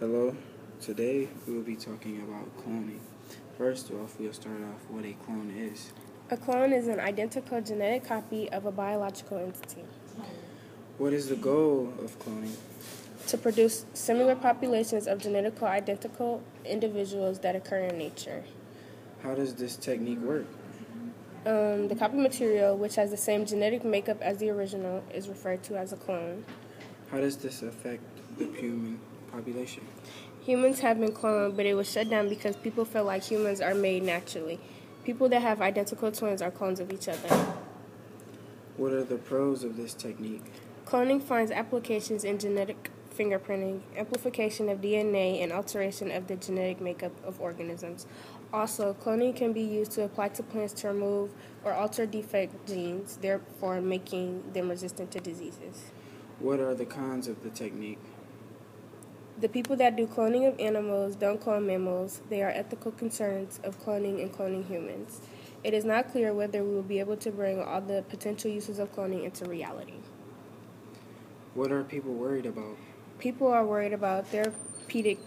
Hello, today we will be talking about cloning. First off, we'll start off what a clone is. A clone is an identical genetic copy of a biological entity. What is the goal of cloning? To produce similar populations of genetically identical individuals that occur in nature. How does this technique work? Um, the copy material, which has the same genetic makeup as the original, is referred to as a clone. How does this affect the human population? Humans have been cloned, but it was shut down because people feel like humans are made naturally. People that have identical twins are clones of each other. What are the pros of this technique? Cloning finds applications in genetic fingerprinting, amplification of DNA, and alteration of the genetic makeup of organisms. Also, cloning can be used to apply to plants to remove or alter defect genes, therefore making them resistant to diseases. What are the cons of the technique? The people that do cloning of animals don't clone mammals. There are ethical concerns of cloning and cloning humans. It is not clear whether we will be able to bring all the potential uses of cloning into reality. What are people worried about? People are worried about therapeutic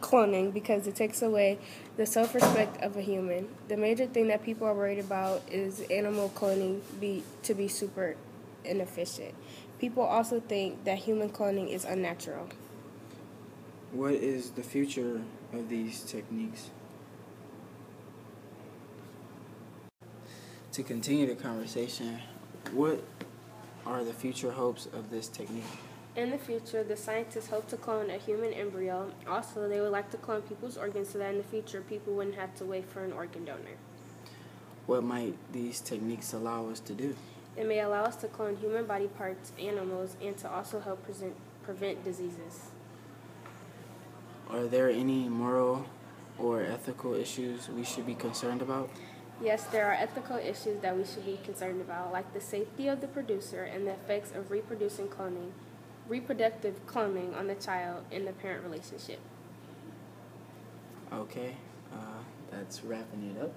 cloning because it takes away the self respect of a human. The major thing that people are worried about is animal cloning be, to be super inefficient. People also think that human cloning is unnatural. What is the future of these techniques? To continue the conversation, what are the future hopes of this technique? In the future, the scientists hope to clone a human embryo. Also, they would like to clone people's organs so that in the future people wouldn't have to wait for an organ donor. What might these techniques allow us to do? It may allow us to clone human body parts, animals, and to also help present, prevent diseases. Are there any moral or ethical issues we should be concerned about? Yes, there are ethical issues that we should be concerned about, like the safety of the producer and the effects of reproducing cloning, reproductive cloning on the child and the parent relationship. Okay, uh, that's wrapping it up.